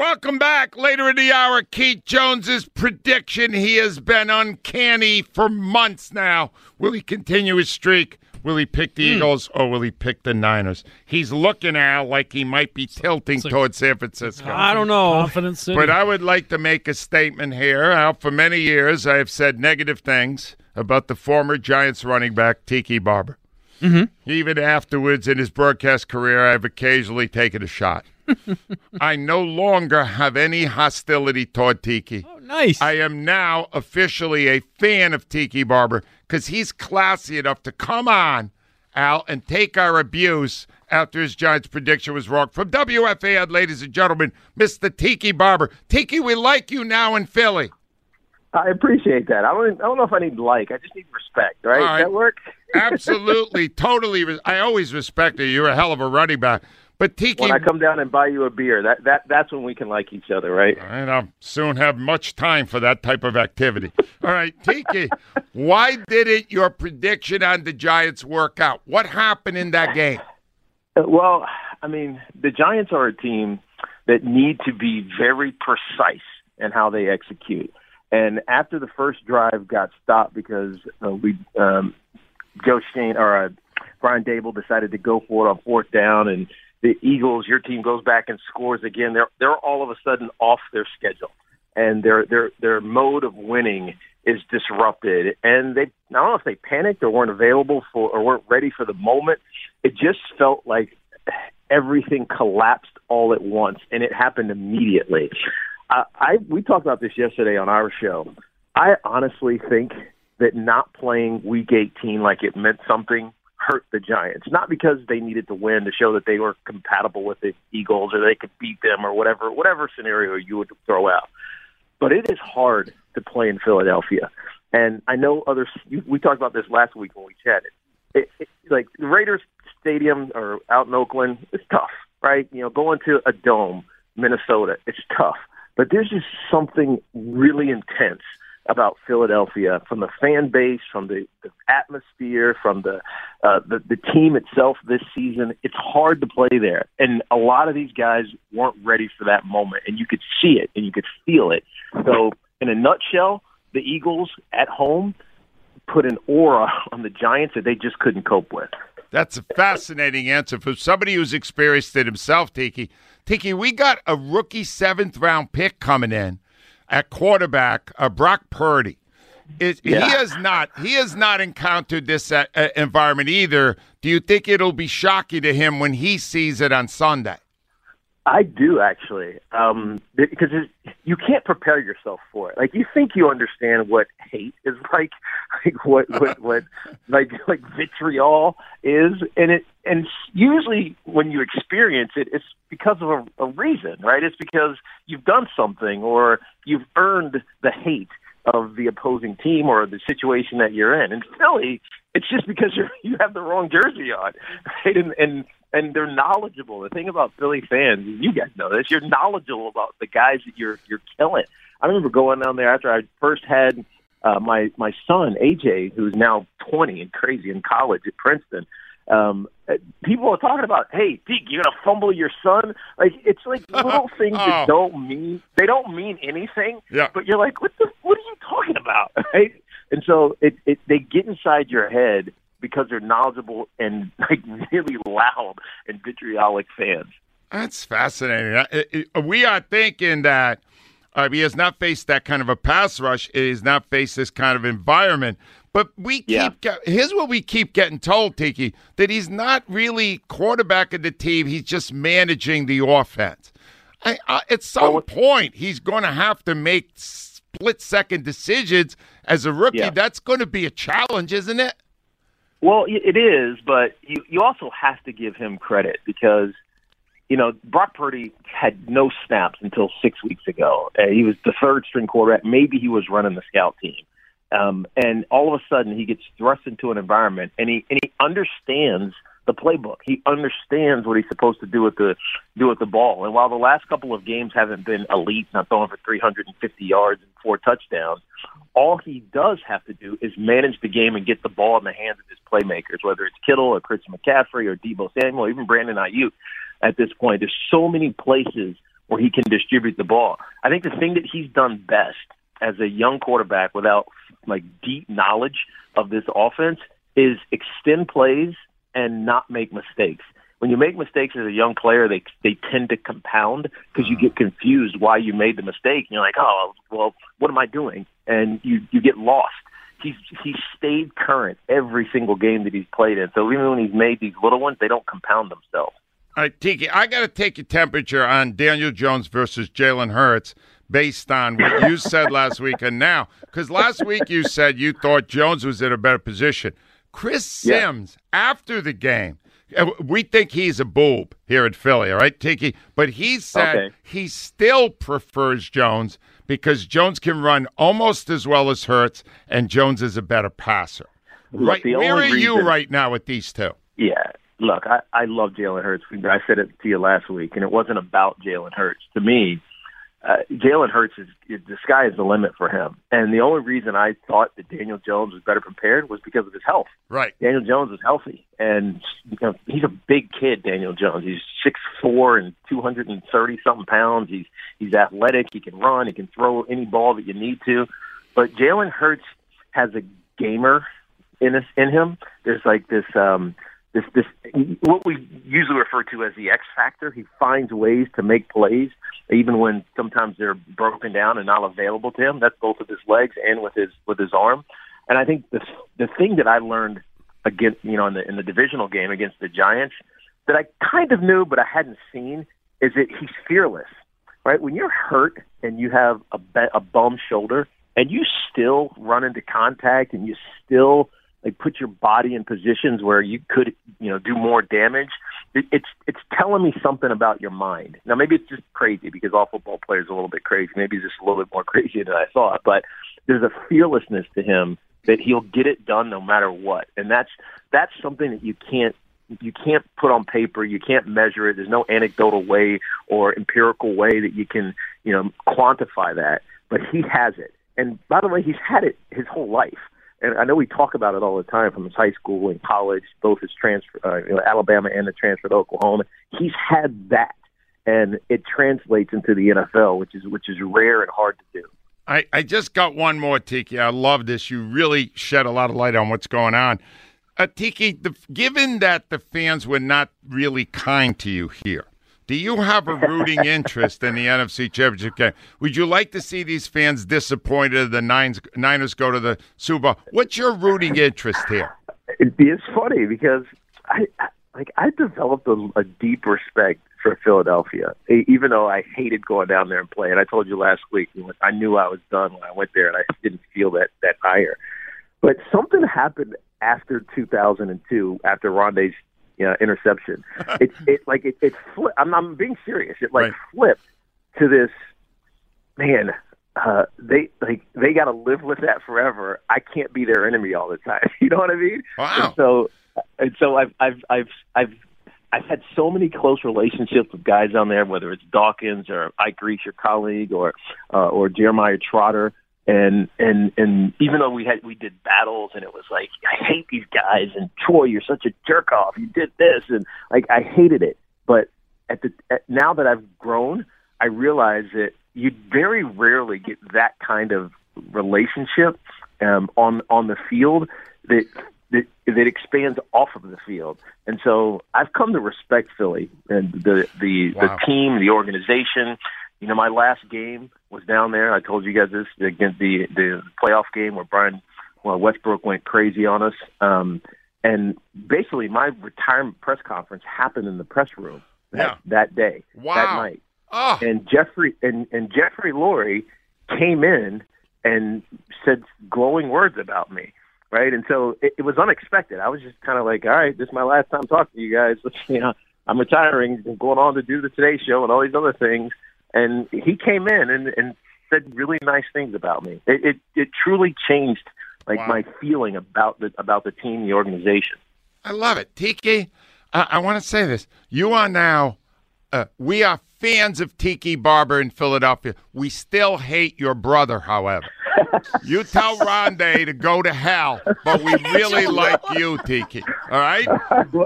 Welcome back. Later in the hour, Keith Jones's prediction. He has been uncanny for months now. Will he continue his streak? Will he pick the mm. Eagles or will he pick the Niners? He's looking now like he might be tilting like, towards San Francisco. I don't know. Confidence City. But I would like to make a statement here. Now, for many years, I have said negative things about the former Giants running back, Tiki Barber. Mm-hmm. Even afterwards in his broadcast career, I've occasionally taken a shot. I no longer have any hostility toward Tiki. Oh, nice. I am now officially a fan of Tiki Barber because he's classy enough to come on, Al, and take our abuse after his Giants prediction was wrong. From WFAN, ladies and gentlemen, Mr. Tiki Barber. Tiki, we like you now in Philly. I appreciate that. I don't. I don't know if I need like. I just need respect. Right? right. That work? Absolutely, totally. I always respected you. You're a hell of a running back. But Tiki, when I come down and buy you a beer, that that that's when we can like each other, right? And I'll soon have much time for that type of activity. All right, Tiki, why didn't your prediction on the Giants work out? What happened in that game? Well, I mean, the Giants are a team that need to be very precise in how they execute. And after the first drive got stopped because uh, we um, Joe Schoen or uh, Brian Daboll decided to go for it on fourth down and the Eagles, your team goes back and scores again, they're they're all of a sudden off their schedule, and their their their mode of winning is disrupted. And they I don't know if they panicked or weren't available for or weren't ready for the moment. It just felt like everything collapsed all at once, and it happened immediately. I, I we talked about this yesterday on our show. I honestly think that not playing Week 18 like it meant something hurt the Giants. Not because they needed to win to show that they were compatible with the Eagles or they could beat them or whatever whatever scenario you would throw out. But it is hard to play in Philadelphia. And I know others. We talked about this last week when we chatted. It, it, like the Raiders Stadium or out in Oakland, it's tough, right? You know, going to a dome, Minnesota, it's tough. But there's just something really intense about Philadelphia from the fan base, from the, the atmosphere, from the, uh, the the team itself this season. It's hard to play there, and a lot of these guys weren't ready for that moment, and you could see it and you could feel it. So, in a nutshell, the Eagles at home put an aura on the Giants that they just couldn't cope with. That's a fascinating answer from somebody who's experienced it himself, Tiki. Tiki, we got a rookie seventh round pick coming in at quarterback, uh, Brock Purdy. It, yeah. He has not. He has not encountered this uh, uh, environment either. Do you think it'll be shocking to him when he sees it on Sunday? I do actually, um, because you can't prepare yourself for it. Like you think you understand what hate is like, like what what what like like vitriol is, and it and usually when you experience it, it's because of a, a reason, right? It's because you've done something or you've earned the hate of the opposing team or the situation that you're in. In Philly, it's just because you you have the wrong jersey on, right? And and and they're knowledgeable. The thing about Philly fans, you guys know this, you're knowledgeable about the guys that you're you're killing. I remember going down there after I first had uh, my my son AJ, who's now 20 and crazy in college at Princeton. Um, people are talking about, hey, Deke, you're gonna fumble your son. Like it's like little things oh. that don't mean they don't mean anything. Yeah. But you're like, what the what are you talking about? Right? And so it, it they get inside your head because they're knowledgeable and like really loud and vitriolic fans. That's fascinating. We are thinking that uh, he has not faced that kind of a pass rush. He has not faced this kind of environment. But we keep yeah. here's what we keep getting told, Tiki, that he's not really quarterback of the team. He's just managing the offense. I, I, at some well, point, he's going to have to make split second decisions as a rookie. Yeah. That's going to be a challenge, isn't it? Well, it is, but you you also have to give him credit because you know Brock Purdy had no snaps until six weeks ago. Uh, he was the third string quarterback. Maybe he was running the scout team, um, and all of a sudden he gets thrust into an environment, and he and he understands the playbook. He understands what he's supposed to do with the do with the ball. And while the last couple of games haven't been elite, not throwing for 350 yards and four touchdowns, all he does have to do is manage the game and get the ball in the hands of his playmakers, whether it's Kittle or Chris McCaffrey or Deebo Samuel, even Brandon Aiyuk. At this point, there's so many places where he can distribute the ball. I think the thing that he's done best as a young quarterback without like deep knowledge of this offense is extend plays and not make mistakes. When you make mistakes as a young player, they they tend to compound because you get confused why you made the mistake. And you're like, oh, well, what am I doing? And you you get lost. He's he's stayed current every single game that he's played in. So even when he's made these little ones, they don't compound themselves. All right, Tiki, I got to take your temperature on Daniel Jones versus Jalen Hurts based on what you said last week and now. Because last week you said you thought Jones was in a better position. Chris Simms, yeah. after the game, uh, we think he's a boob here at Philly, all right, Tiki? But he said okay. he still prefers Jones because Jones can run almost as well as Hurts, and Jones is a better passer. Look, right? Where are reason, you right now with these two? Yeah, look, I, I love Jalen Hurts. I said it to you last week, and it wasn't about Jalen Hurts. To me, uh, Jalen Hurts is the sky is the limit for him. And the only reason I thought that Daniel Jones was better prepared was because of his health. Right. Daniel Jones is healthy, and you know, he's a big kid. Daniel Jones. He's six four and two hundred and thirty something pounds. He's he's athletic. He can run. He can throw any ball that you need to. But Jalen Hurts has a gamer in us in him. There's like this. um this this what we usually refer to as the X factor. He finds ways to make plays, even when sometimes they're broken down and not available to him. That's both with his legs and with his with his arm. And I think the the thing that I learned against you know in the in the divisional game against the Giants that I kind of knew but I hadn't seen is that he's fearless. Right when you're hurt and you have a a bum shoulder and you still run into contact and you still like put your body in positions where you could you know do more damage it, it's it's telling me something about your mind. Now maybe it's just crazy because all football players are a little bit crazy. Maybe he's just a little bit more crazy than i thought but there's a fearlessness to him that he'll get it done no matter what. And that's that's something that you can't you can't put on paper. You can't measure it. There's no anecdotal way or empirical way that you can you know quantify that but he has it. And by the way he's had it his whole life and I know we talk about it all the time from his high school and college, both his transfer, uh, you know, Alabama and the transfer to Oklahoma. He's had that, and it translates into the NFL, which is which is rare and hard to do. I, I just got one more, Tiki. I love this. You really shed a lot of light on what's going on. Uh, Tiki, the, given that the fans were not really kind to you here, do you have a rooting interest in the NFC Championship game? Would you like to see these fans disappointed? The Nines, Niners go to the Super Bowl. What's your rooting interest here? It's funny because I, like I developed a, a deep respect for Philadelphia, even though I hated going down there and playing. I told you last week I knew I was done when I went there, and I didn't feel that that ire. But something happened after 2002, after Rondé's know, interception. it's it like it it flipped. I'm I'm being serious. It like right. flipped to this man. Uh, they like they got to live with that forever. I can't be their enemy all the time. You know what I mean? Wow. And so and so I've I've I've I've I've had so many close relationships with guys on there, whether it's Dawkins or Ike Reese, your colleague, or uh, or Jeremiah Trotter and and and even though we had we did battles and it was like I hate these guys and Troy you're such a jerk off. You did this and like I hated it. But at the at, now that I've grown I realize that you very rarely get that kind of relationship um, on on the field that that that expands off of the field. And so I've come to respect Philly and the the wow. the team the organization you know, my last game was down there. I told you guys this against the the playoff game where Brian well, Westbrook went crazy on us. Um, and basically, my retirement press conference happened in the press room that, yeah. that day, wow. that night. Oh. And Jeffrey and, and Jeffrey Lurie came in and said glowing words about me, right? And so it, it was unexpected. I was just kind of like, all right, this is my last time talking to you guys. you know, I'm retiring, and going on to do the Today Show and all these other things and he came in and, and said really nice things about me. It it, it truly changed like wow. my feeling about the about the team, the organization. I love it, Tiki. Uh, I want to say this: you are now. Uh, we are fans of Tiki Barber in Philadelphia. We still hate your brother, however. You tell Rondé to go to hell, but we really like you, Tiki. All right?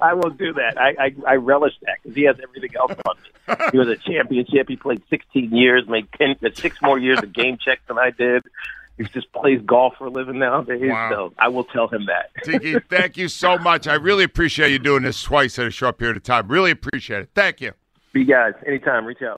I will do that. I, I, I relish that because he has everything else on me. he was a championship. He played 16 years, made 10, uh, six more years of game checks than I did. He just plays golf for a living nowadays. Wow. So I will tell him that. Tiki, thank you so much. I really appreciate you doing this twice in a short period of time. Really appreciate it. Thank you. Be guys. Anytime. Reach out.